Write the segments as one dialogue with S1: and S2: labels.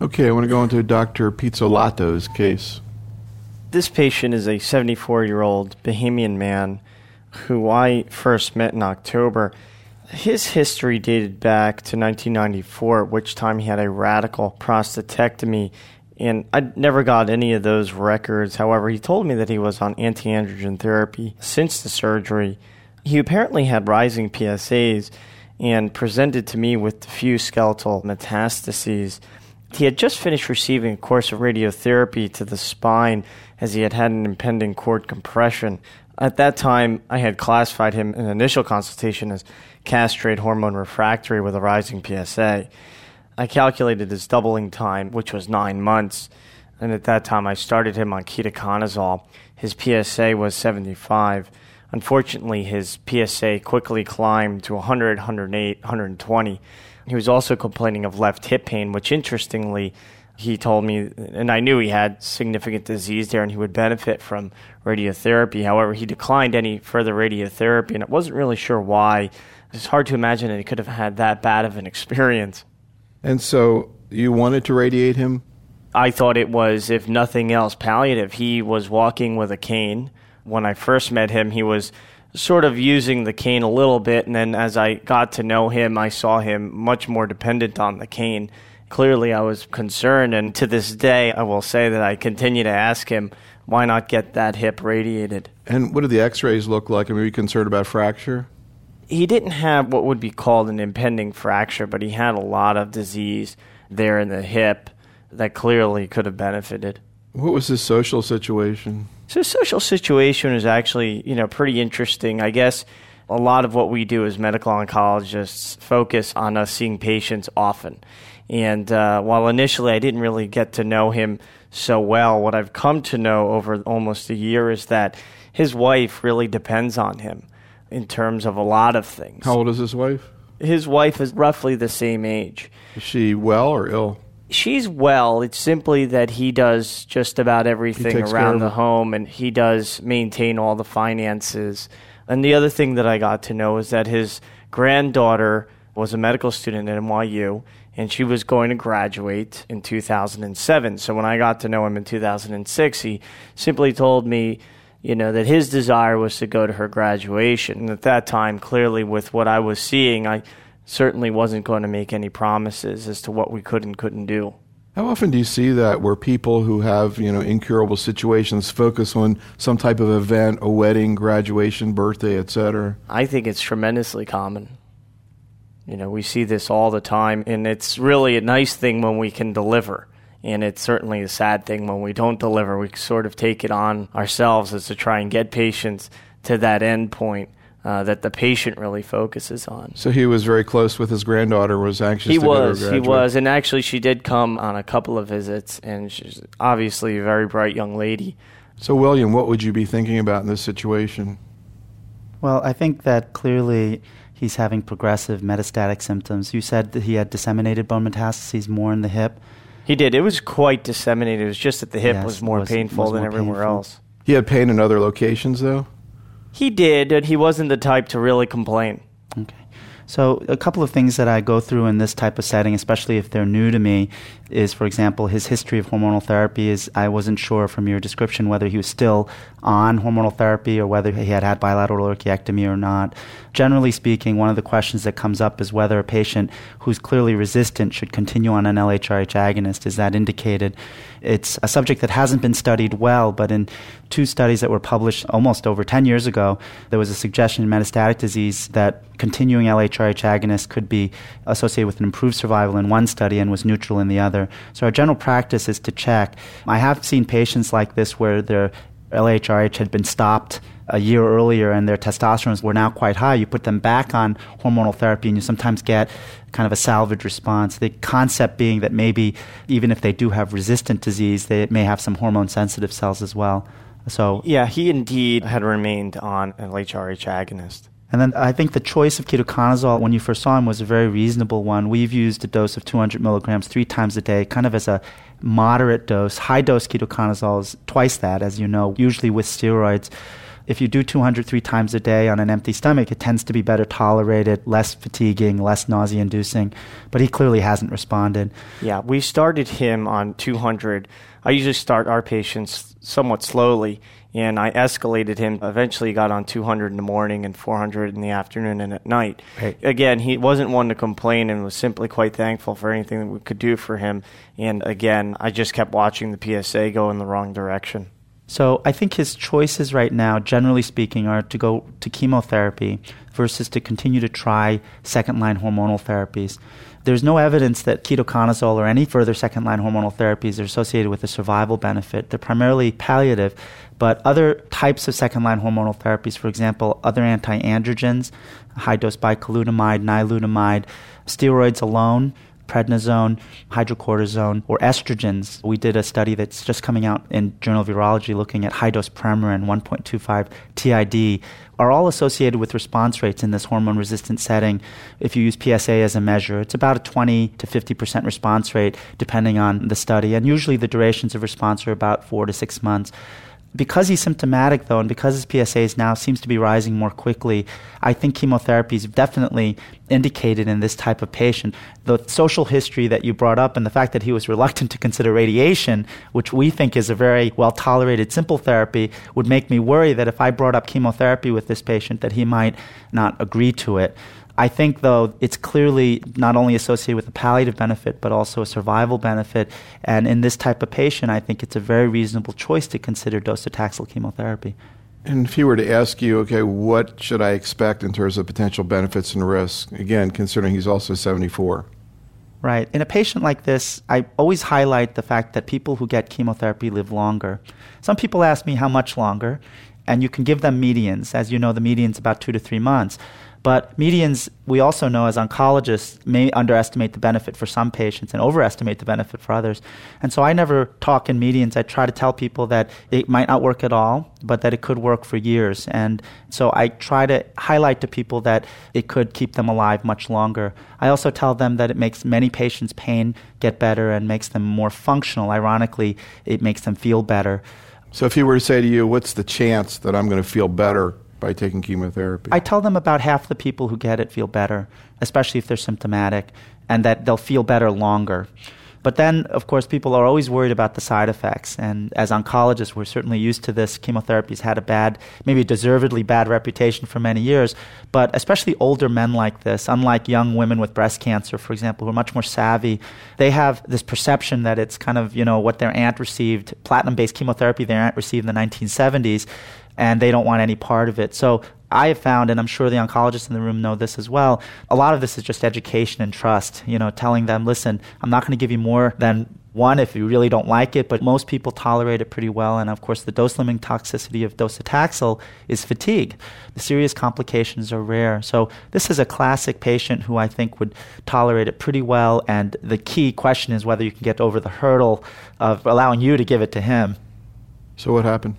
S1: Okay, I want to go into Dr. Pizzolato's case.
S2: This patient is a 74 year old Bahamian man who I first met in October. His history dated back to 1994, at which time he had a radical prostatectomy, and I never got any of those records. However, he told me that he was on anti-androgen therapy since the surgery. He apparently had rising PSAs and presented to me with diffuse skeletal metastases. He had just finished receiving a course of radiotherapy to the spine as he had had an impending cord compression. At that time, I had classified him in initial consultation as castrate hormone refractory with a rising PSA. I calculated his doubling time, which was nine months, and at that time I started him on ketoconazole. His PSA was 75. Unfortunately, his PSA quickly climbed to 100, 108, 120. He was also complaining of left hip pain, which interestingly, he told me, and I knew he had significant disease there and he would benefit from radiotherapy. However, he declined any further radiotherapy, and I wasn't really sure why. It's hard to imagine that he could have had that bad of an experience.
S1: And so you wanted to radiate him?
S2: I thought it was, if nothing else, palliative. He was walking with a cane. When I first met him, he was sort of using the cane a little bit, and then as I got to know him, I saw him much more dependent on the cane. Clearly, I was concerned, and to this day, I will say that I continue to ask him, why not get that hip radiated?
S1: And what did the x rays look like? I mean, were you concerned about fracture?
S2: He didn't have what would be called an impending fracture, but he had a lot of disease there in the hip that clearly could have benefited.
S1: What was his social situation?
S2: So, social situation is actually, you know, pretty interesting. I guess a lot of what we do as medical oncologists focus on us seeing patients often. And uh, while initially I didn't really get to know him so well, what I've come to know over almost a year is that his wife really depends on him in terms of a lot of things.
S1: How old is his wife?
S2: His wife is roughly the same age.
S1: Is she well or ill?
S2: She's well. It's simply that he does just about everything around the home and he does maintain all the finances. And the other thing that I got to know is that his granddaughter was a medical student at NYU and she was going to graduate in 2007. So when I got to know him in 2006, he simply told me, you know, that his desire was to go to her graduation. And at that time, clearly with what I was seeing, I certainly wasn't going to make any promises as to what we could and couldn't do.
S1: How often do you see that where people who have, you know, incurable situations focus on some type of event, a wedding, graduation, birthday, etc.?
S2: I think it's tremendously common. You know, we see this all the time, and it's really a nice thing when we can deliver. And it's certainly a sad thing when we don't deliver. We sort of take it on ourselves as to try and get patients to that end point. Uh, that the patient really focuses on.
S1: So he was very close with his granddaughter. Was anxious.
S2: He
S1: to
S2: was.
S1: Go to
S2: he was, and actually, she did come on a couple of visits, and she's obviously a very bright young lady.
S1: So, William, what would you be thinking about in this situation?
S3: Well, I think that clearly he's having progressive metastatic symptoms. You said that he had disseminated bone metastases more in the hip.
S2: He did. It was quite disseminated. It was just that the hip
S3: Yes,
S2: was more
S3: was-
S2: painful
S3: was
S2: than
S3: more
S2: everywhere
S3: painful.
S2: else.
S1: He had pain in other locations, though.
S2: He did, and he wasn't the type to really complain.
S3: So, a couple of things that I go through in this type of setting, especially if they're new to me, is for example, his history of hormonal therapy. Is I wasn't sure from your description whether he was still on hormonal therapy or whether he had had bilateral orchiectomy or not. Generally speaking, one of the questions that comes up is whether a patient who's clearly resistant should continue on an LHRH agonist. Is that indicated? It's a subject that hasn't been studied well, but in two studies that were published almost over 10 years ago, there was a suggestion in metastatic disease that continuing LHRH agonists could be associated with an improved survival in one study and was neutral in the other. So our general practice is to check. I have seen patients like this where their LHRH had been stopped a year earlier and their testosterone were now quite high. You put them back on hormonal therapy and you sometimes get kind of a salvage response. The concept being that maybe even if they do have resistant disease, they may have some hormone sensitive cells as well. So
S2: Yeah, he indeed had remained on an LHRH agonist.
S3: And then I think the choice of ketoconazole when you first saw him was a very reasonable one. We've used a dose of 200 milligrams three times a day, kind of as a moderate dose. High dose ketoconazole is twice that, as you know, usually with steroids. if you do 200 three times a day on an empty stomach, it tends to be better tolerated, less fatiguing, less nausea inducing. But he clearly hasn't responded.
S2: Yeah, we started him on 200. I usually start our patients somewhat slowly and I escalated him. Eventually, he got on 200 in the morning and 400 in the afternoon and at night. Again, he wasn't one to complain and was simply quite thankful for anything that we could do for him. And again, I just kept watching the PSA go in the wrong direction.
S3: So I think his choices right now, generally speaking, are to go to chemotherapy versus to continue to try second line hormonal therapies. There's no evidence that ketoconazole or any further second line hormonal therapies are associated with a survival benefit. They're primarily palliative, but other types of second line hormonal therapies, for example, other anti androgens, high dose bicalutamide, nilutamide, steroids alone, prednisone, hydrocortisone, or estrogens. We did a study that's just coming out in Journal of Urology looking at high dose Premarin 1.25 TID, are all associated with response rates in this hormone resistant setting. If you use PSA as a measure, it's about a 20 to 50% response rate depending on the study. And usually the durations of response are about four to six months. Because he's symptomatic, though, and because his PSAs now seems to be rising more quickly, I think chemotherapy is definitely indicated in this type of patient. The social history that you brought up and the fact that he was reluctant to consider radiation, which we think is a very well tolerated, simple therapy, would make me worry that if I brought up chemotherapy with this patient, that he might not agree to it. I think, though, it's clearly not only associated with a palliative benefit, but also a survival benefit. And in this type of patient, I think it's a very reasonable choice to consider docetaxel chemotherapy.
S1: And if he were to ask you, okay, what should I expect in terms of potential benefits and risks? Again, considering he's also 74.
S3: Right. In a patient like this, I always highlight the fact that people who get chemotherapy live longer. Some people ask me how much longer, and you can give them medians. As you know, the median's about two to three months. But medians, we also know as oncologists, may underestimate the benefit for some patients and overestimate the benefit for others. And so I never talk in medians. I try to tell people that it might not work at all, but that it could work for years. And so I try to highlight to people that it could keep them alive much longer. I also tell them that it makes many patients' pain get better and makes them more functional. Ironically, it makes them feel better.
S1: So if he were to say to you, what's the chance that I'm going to feel better by taking chemotherapy?
S3: I tell them about half the people who get it feel better, especially if they're symptomatic, and that they'll feel better longer. But then, of course, people are always worried about the side effects. And as oncologists, we're certainly used to this. Chemotherapy's had a bad, maybe deservedly bad reputation for many years. But especially older men like this, unlike young women with breast cancer, for example, who are much more savvy, they have this perception that it's kind of, you know, what their aunt received, platinum based chemotherapy their aunt received in the 1970s and they don't want any part of it. So I have found, and I'm sure the oncologists in the room know this as well, a lot of this is just education and trust. You know, telling them, listen, I'm not going to give you more than one if you really don't like it, but most people tolerate it pretty well. And of course, the dose limiting toxicity of docetaxel is fatigue. The serious complications are rare. So this is a classic patient who I think would tolerate it pretty well. And the key question is whether you can get over the hurdle of allowing you to give it to him.
S1: So what happened?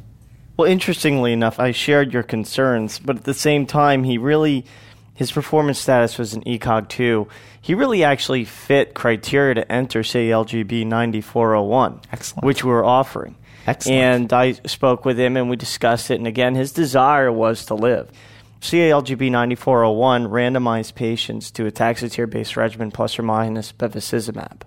S2: Well, interestingly enough, I shared your concerns, but at the same time, he really, his performance status was an ECOG 2. He really actually fit criteria to enter, say, LGB 9401,
S3: Excellent.
S2: which we were offering.
S3: Excellent.
S2: And I spoke with him and we discussed it. And again, his desire was to live. CALGB 9401 randomized patients to a taxotere based regimen plus or minus bevacizumab.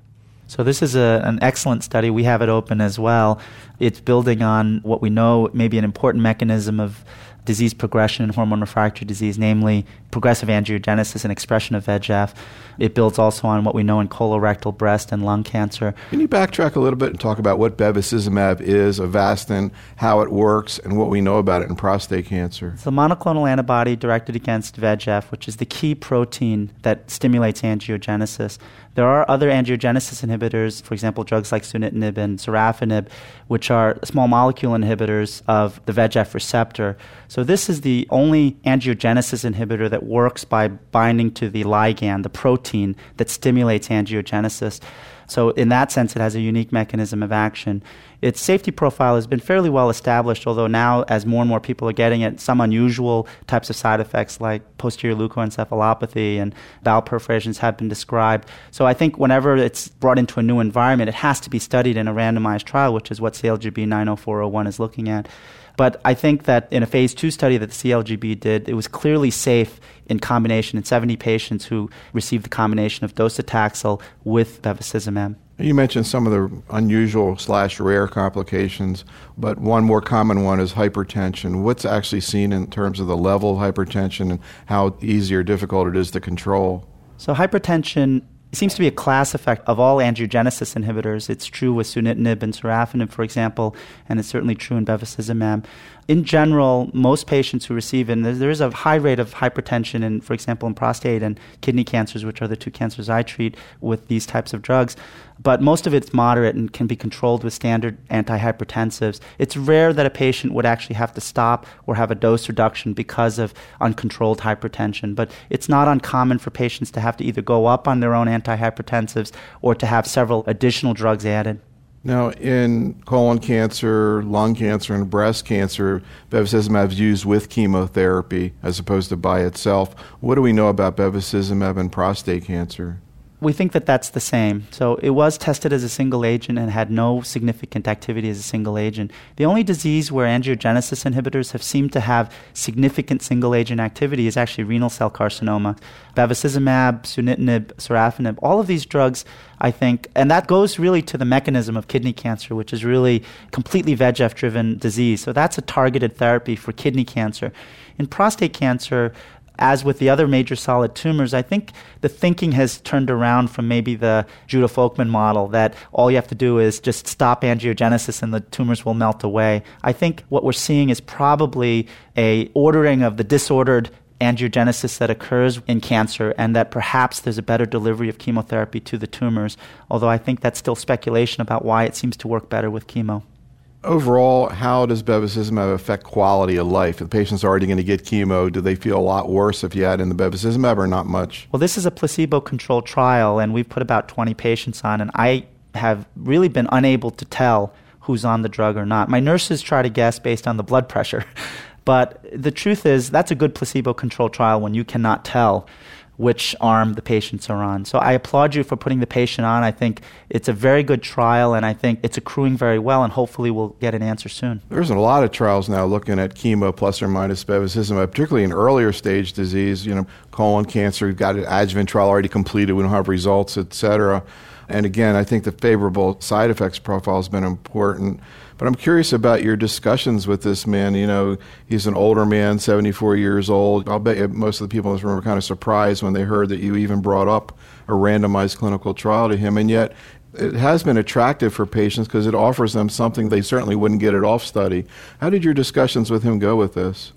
S3: So this is a, an excellent study. We have it open as well. It's building on what we know may be an important mechanism of disease progression in hormone refractory disease, namely progressive angiogenesis and expression of VEGF. It builds also on what we know in colorectal, breast, and lung cancer.
S1: Can you backtrack a little bit and talk about what bevacizumab is, Avastin, how it works, and what we know about it in prostate cancer?
S3: It's a monoclonal antibody directed against VEGF, which is the key protein that stimulates angiogenesis. There are other angiogenesis inhibitors, for example, drugs like sunitinib and sorafenib, which are small molecule inhibitors of the VEGF receptor. So this is the only angiogenesis inhibitor that works by binding to the ligand, the protein that stimulates angiogenesis. So in that sense, it has a unique mechanism of action. Its safety profile has been fairly well established, although now, as more and more people are getting it, some unusual types of side effects like posterior leukoencephalopathy and bowel perforations have been described. So I think whenever it's brought into a new environment, it has to be studied in a randomized trial, which is what CALGB 90401 is looking at. But I think that in a phase two study that the CALGB did, it was clearly safe in combination in 70 patients who received the combination of docetaxel with bevacizumab.
S1: You mentioned some of the unusual slash rare complications, but one more common one is hypertension. What's actually seen in terms of the level of hypertension and how easy or difficult it is to control?
S3: So hypertension seems to be a class effect of all angiogenesis inhibitors. It's true with sunitinib and sorafenib, for example, and it's certainly true in bevacizumab. In general, most patients who receive it, and there is a high rate of hypertension, in, for example, in prostate and kidney cancers, which are the two cancers I treat with these types of drugs but most of it's moderate and can be controlled with standard antihypertensives. It's rare that a patient would actually have to stop or have a dose reduction because of uncontrolled hypertension, but it's not uncommon for patients to have to either go up on their own antihypertensives or to have several additional drugs added.
S1: Now, in colon cancer, lung cancer, and breast cancer, bevacizumab is used with chemotherapy as opposed to by itself. What do we know about bevacizumab in prostate cancer?
S3: We think that that's the same. So it was tested as a single agent and had no significant activity as a single agent. The only disease where angiogenesis inhibitors have seemed to have significant single agent activity is actually renal cell carcinoma. Bevacizumab, sunitinib, sorafenib, all of these drugs, I think, and that goes really to the mechanism of kidney cancer, which is really completely VEGF driven disease. So that's a targeted therapy for kidney cancer. In prostate cancer, as with the other major solid tumors, I think the thinking has turned around from maybe the Judah Folkman model that all you have to do is just stop angiogenesis and the tumors will melt away. I think what we're seeing is probably a ordering of the disordered angiogenesis that occurs in cancer and that perhaps there's a better delivery of chemotherapy to the tumors, although I think that's still speculation about why it seems to work better with chemo.
S1: Overall, how does bevacizumab affect quality of life? If the patient's already going to get chemo, do they feel a lot worse if you add in the bevacizumab or not much?
S3: Well, this is a placebo controlled trial, and we've put about 20 patients on, and I have really been unable to tell who's on the drug or not. My nurses try to guess based on the blood pressure, but the truth is that's a good placebo controlled trial when you cannot tell which arm the patients are on. So I applaud you for putting the patient on. I think it's a very good trial, and I think it's accruing very well, and hopefully we'll get an answer soon.
S1: There's a lot of trials now looking at chemo plus or minus bevacizumab, particularly in earlier stage disease, you know, colon cancer, we've got an adjuvant trial already completed, we don't have results, et cetera. And again, I think the favorable side effects profile has been important. But I'm curious about your discussions with this man. You know, he's an older man, 74 years old. I'll bet you most of the people in this room were kind of surprised when they heard that you even brought up a randomized clinical trial to him. And yet, it has been attractive for patients because it offers them something they certainly wouldn't get at off study. How did your discussions with him go with this?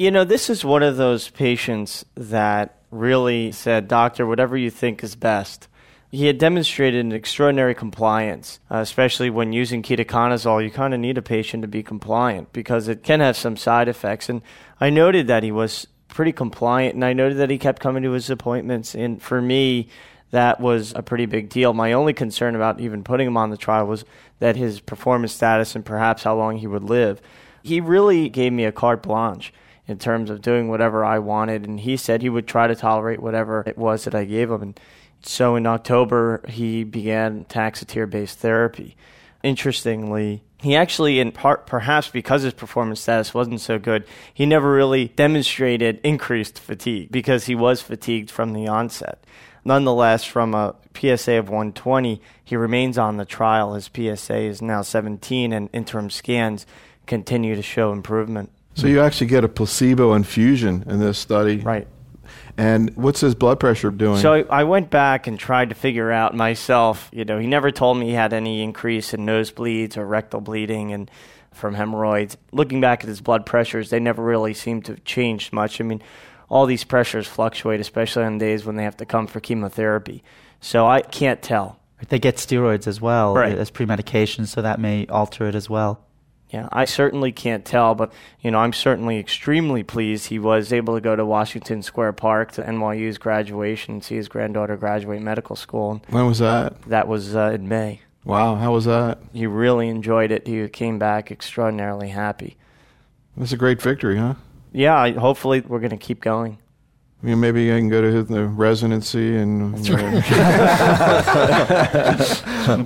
S2: You know, this is one of those patients that really said, Doctor, whatever you think is best. He had demonstrated an extraordinary compliance, uh, especially when using ketoconazole. You kind of need a patient to be compliant because it can have some side effects. And I noted that he was pretty compliant, and I noted that he kept coming to his appointments. And for me, that was a pretty big deal. My only concern about even putting him on the trial was that his performance status and perhaps how long he would live. He really gave me a carte blanche in terms of doing whatever I wanted, and he said he would try to tolerate whatever it was that I gave him. And so in October, he began Taxotere based therapy. Interestingly, he actually, in part perhaps because his performance status wasn't so good, he never really demonstrated increased fatigue because he was fatigued from the onset. Nonetheless, from a PSA of 120, he remains on the trial. His PSA is now 17, and interim scans continue to show improvement.
S1: So you actually get a placebo infusion in this study.
S2: Right.
S1: And what's his blood pressure doing?
S2: So I went back and tried to figure out myself. You know, he never told me he had any increase in nosebleeds or rectal bleeding and from hemorrhoids. Looking back at his blood pressures, they never really seem to have changed much. I mean, all these pressures fluctuate, especially on days when they have to come for chemotherapy. So I can't tell.
S3: They get steroids as well
S2: right.
S3: as pre-medication, so that may alter it as well.
S2: Yeah, I certainly can't tell, but you know, I'm certainly extremely pleased he was able to go to Washington Square Park to NYU's graduation and see his granddaughter graduate medical school.
S1: When was that?
S2: That was uh, in May.
S1: Wow, how was that?
S2: He really enjoyed it. He came back extraordinarily happy.
S1: That's a great victory, huh?
S2: Yeah, hopefully we're going to keep going.
S1: I mean, maybe I can go to his, the residency and.
S3: Become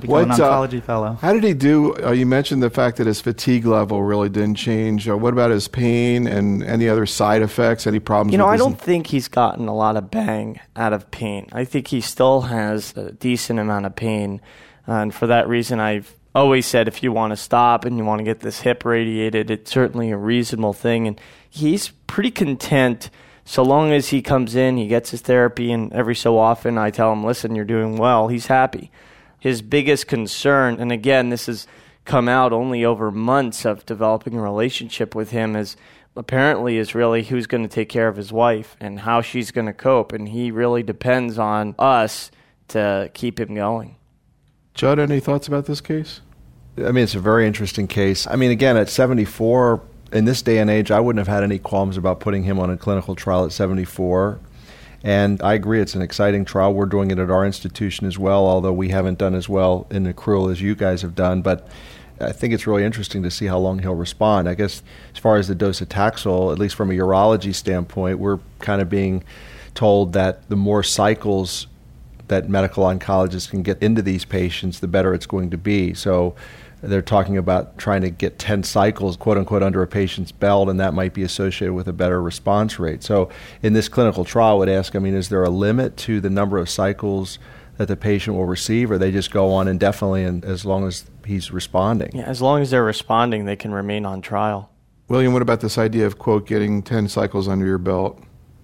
S1: What,
S3: an
S1: uh,
S3: oncology fellow.
S1: How did he do? Uh, you mentioned the fact that his fatigue level really didn't change. Uh, what about his pain and any other side effects? Any problems?
S2: You know,
S1: with
S2: I
S1: his-
S2: don't think he's gotten a lot of bang out of pain. I think he still has a decent amount of pain. And for that reason, I've always said if you want to stop and you want to get this hip radiated, it's certainly a reasonable thing. And he's pretty content so long as he comes in, he gets his therapy, and every so often I tell him, listen, you're doing well. He's happy. His biggest concern, and again, this has come out only over months of developing a relationship with him, is apparently is really who's going to take care of his wife and how she's going to cope. And he really depends on us to keep him going.
S1: Judd, any thoughts about this case?
S4: I mean, it's a very interesting case. I mean, again, at 74, in this day and age, I wouldn't have had any qualms about putting him on a clinical trial at 74. And I agree, it's an exciting trial. We're doing it at our institution as well, although we haven't done as well in accrual as you guys have done. But I think it's really interesting to see how long he'll respond. I guess as far as the docetaxel, at least from a urology standpoint, we're kind of being told that the more cycles that medical oncologists can get into these patients, the better it's going to be. So they're talking about trying to get 10 cycles, quote unquote, under a patient's belt, and that might be associated with a better response rate. So in this clinical trial, I would ask, I mean, is there a limit to the number of cycles that the patient will receive, or they just go on indefinitely and as long as he's responding?
S2: Yeah, as long as they're responding, they can remain on trial.
S1: William, what about this idea of, quote, getting 10 cycles under your belt?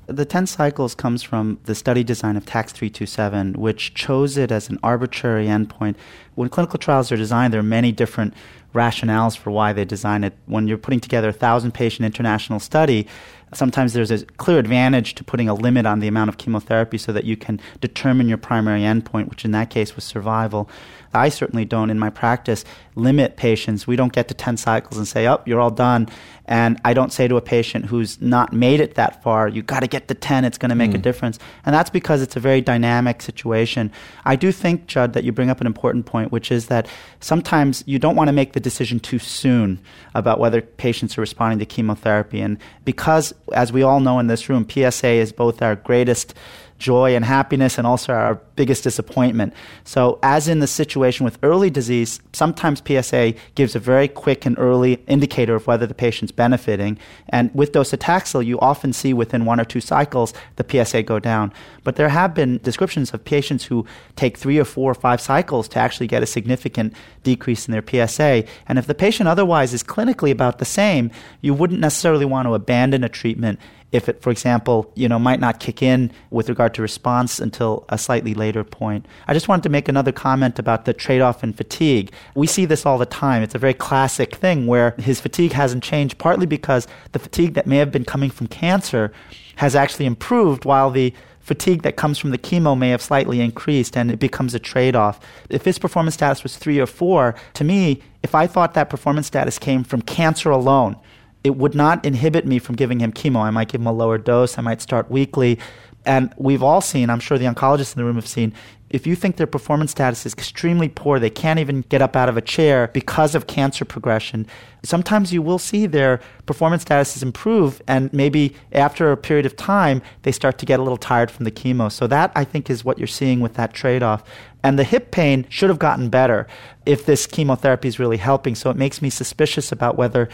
S3: The 10 cycles comes from the study design of TAX 327, which chose it as an arbitrary endpoint. When clinical trials are designed, there are many different rationales for why they design it. When you're putting together a thousand patient international study, sometimes there's a clear advantage to putting a limit on the amount of chemotherapy so that you can determine your primary endpoint, which in that case was survival. I certainly don't in my practice limit patients. We don't get to 10 cycles and say, oh, you're all done. And I don't say to a patient who's not made it that far, you got to get to 10, it's going to make a hmm. difference. And that's because it's a very dynamic situation. I do think, Judd, that you bring up an important point, which is that sometimes you don't want to make the decision too soon about whether patients are responding to chemotherapy. And because, as we all know in this room, PSA is both our greatest joy and happiness and also our biggest disappointment. So, as in the situation with early disease, sometimes PSA gives a very quick and early indicator of whether the patient's benefiting. And with docetaxel, you often see within one or two cycles the PSA go down. But there have been descriptions of patients who take three or four or five cycles to actually get a significant decrease in their PSA. And if the patient otherwise is clinically about the same, you wouldn't necessarily want to abandon a treatment if it, for example, you know, might not kick in with regard to response until a slightly later point. I just wanted to make another comment about the trade-off in fatigue. We see this all the time. It's a very classic thing where his fatigue hasn't changed, partly because the fatigue that may have been coming from cancer has actually improved, while the fatigue that comes from the chemo may have slightly increased and it becomes a trade off. If his performance status was three or four, to me, if I thought that performance status came from cancer alone, it would not inhibit me from giving him chemo. I might give him a lower dose, I might start weekly. And we've all seen, I'm sure the oncologists in the room have seen, if you think their performance status is extremely poor, they can't even get up out of a chair because of cancer progression, sometimes you will see their performance status improve, and maybe after a period of time, they start to get a little tired from the chemo. So, that I think is what you're seeing with that trade off. And the hip pain should have gotten better if this chemotherapy is really helping. So, it makes me suspicious about whether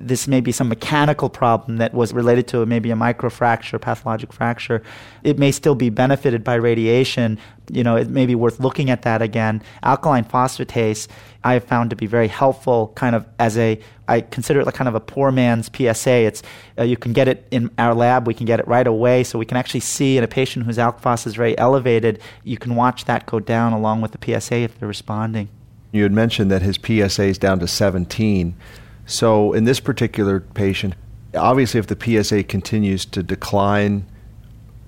S3: this may be some mechanical problem that was related to maybe a microfracture, pathologic fracture. It may still be benefited by radiation. You know, it may be worth looking at that again. Alkaline phosphatase, I have found to be very helpful, kind of as a, I consider it like kind of a poor man's PSA. It's uh, you can get it in our lab. We can get it right away, so we can actually see in a patient whose alk phos is very elevated. You can watch that go down along with the PSA if they're responding.
S4: You had mentioned that his PSA is down to 17. So, in this particular patient, obviously, if the PSA continues to decline,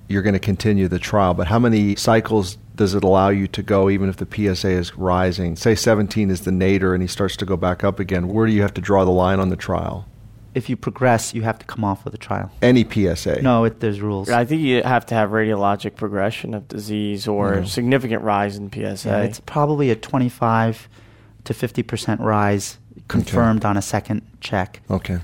S4: you're going to continue the trial. But how many cycles does it allow you to go, even if the PSA is rising? Say 17 is the nadir and he starts to go back up again. Where do you have to draw the line on the trial?
S3: If you progress, you have to come off of the trial.
S4: Any PSA?
S3: No, it, there's rules.
S2: I think you have to have radiologic progression of disease or significant rise in PSA.
S3: Yeah, it's probably a 25 to 50% rise confirmed on a second check.
S4: Okay.